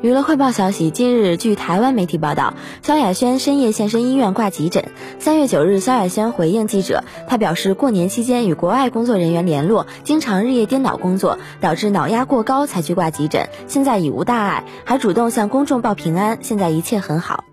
娱乐快报消息，近日，据台湾媒体报道，萧亚轩深夜现身医院挂急诊。三月九日，萧亚轩回应记者，他表示，过年期间与国外工作人员联络，经常日夜颠倒工作，导致脑压过高才去挂急诊，现在已无大碍，还主动向公众报平安，现在一切很好。